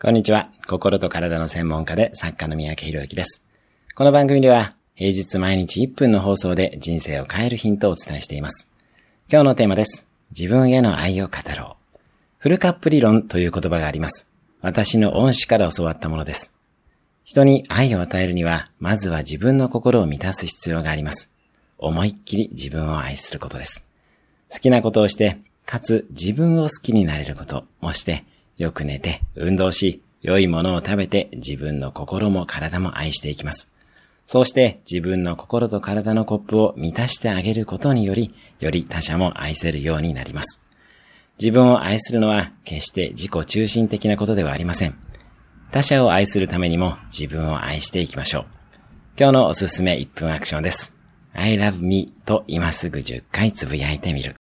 こんにちは。心と体の専門家で作家の三宅博之です。この番組では平日毎日1分の放送で人生を変えるヒントをお伝えしています。今日のテーマです。自分への愛を語ろう。フルカップ理論という言葉があります。私の恩師から教わったものです。人に愛を与えるには、まずは自分の心を満たす必要があります。思いっきり自分を愛することです。好きなことをして、かつ自分を好きになれることをして、よく寝て、運動し、良いものを食べて自分の心も体も愛していきます。そうして自分の心と体のコップを満たしてあげることにより、より他者も愛せるようになります。自分を愛するのは決して自己中心的なことではありません。他者を愛するためにも自分を愛していきましょう。今日のおすすめ1分アクションです。I love me と今すぐ10回つぶやいてみる。